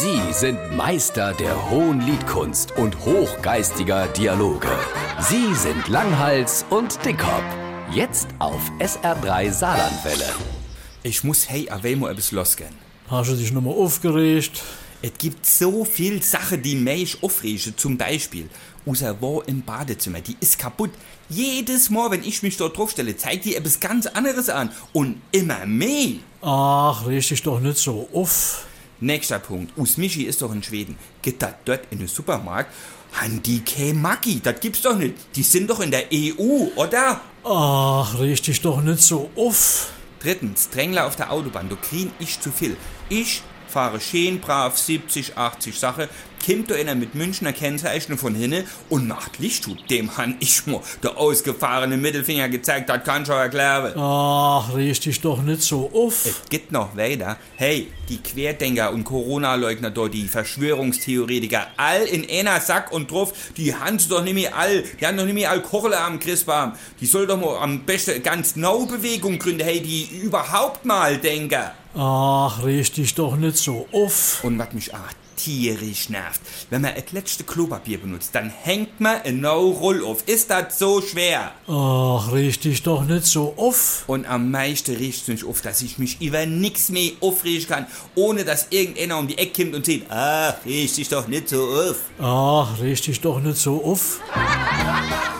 Sie sind Meister der hohen Liedkunst und hochgeistiger Dialoge. Sie sind Langhals und Dickhop. Jetzt auf SR3 Saarlandwelle. Ich muss hey Avemo etwas losgehen. Hast du dich nochmal aufgeregt? Es gibt so viel Sachen, die mich aufregen. Zum Beispiel, unser War im Badezimmer, die ist kaputt. Jedes Mal, wenn ich mich dort draufstelle, zeigt die etwas ganz anderes an. Und immer mehr. Ach, reg dich doch nicht so auf. Nächster Punkt. Usmichi ist doch in Schweden. Geht das dort in den Supermarkt? Han die Maki, das gibt's doch nicht. Die sind doch in der EU, oder? Ach, dich doch nicht so auf. Drittens, Drängler auf der Autobahn, du krieg ich zu viel. Ich fahre schön brav 70, 80 Sache, kommt da einer mit Münchner Kennzeichen von hinne und macht Lichthut. Dem han ich mo der ausgefahrene Mittelfinger gezeigt, das kann schon erklären. Ach, reg dich doch nicht so auf. Es gibt noch weiter. Hey, die Querdenker und Corona-Leugner dort, die Verschwörungstheoretiker, all in einer Sack und drauf, die haben sie doch nicht mehr all, die haben doch nicht mehr all Kochle am Christbaum. Die soll doch mal am besten ganz neu Bewegung gründen, hey, die überhaupt mal denken. Ach, reg dich doch nicht so auf. Und was mich auch tierisch nervt, wenn man das letzte Klopapier benutzt, dann hängt man No Roll auf. Ist das so schwer? Ach, reg dich doch nicht so auf. Und am meisten riecht es mich auf, dass ich mich über nichts mehr aufregen kann, ohne dass irgendeiner um die Ecke kommt und sieht, ach, reg dich doch nicht so auf. Ach, reg dich doch nicht so auf.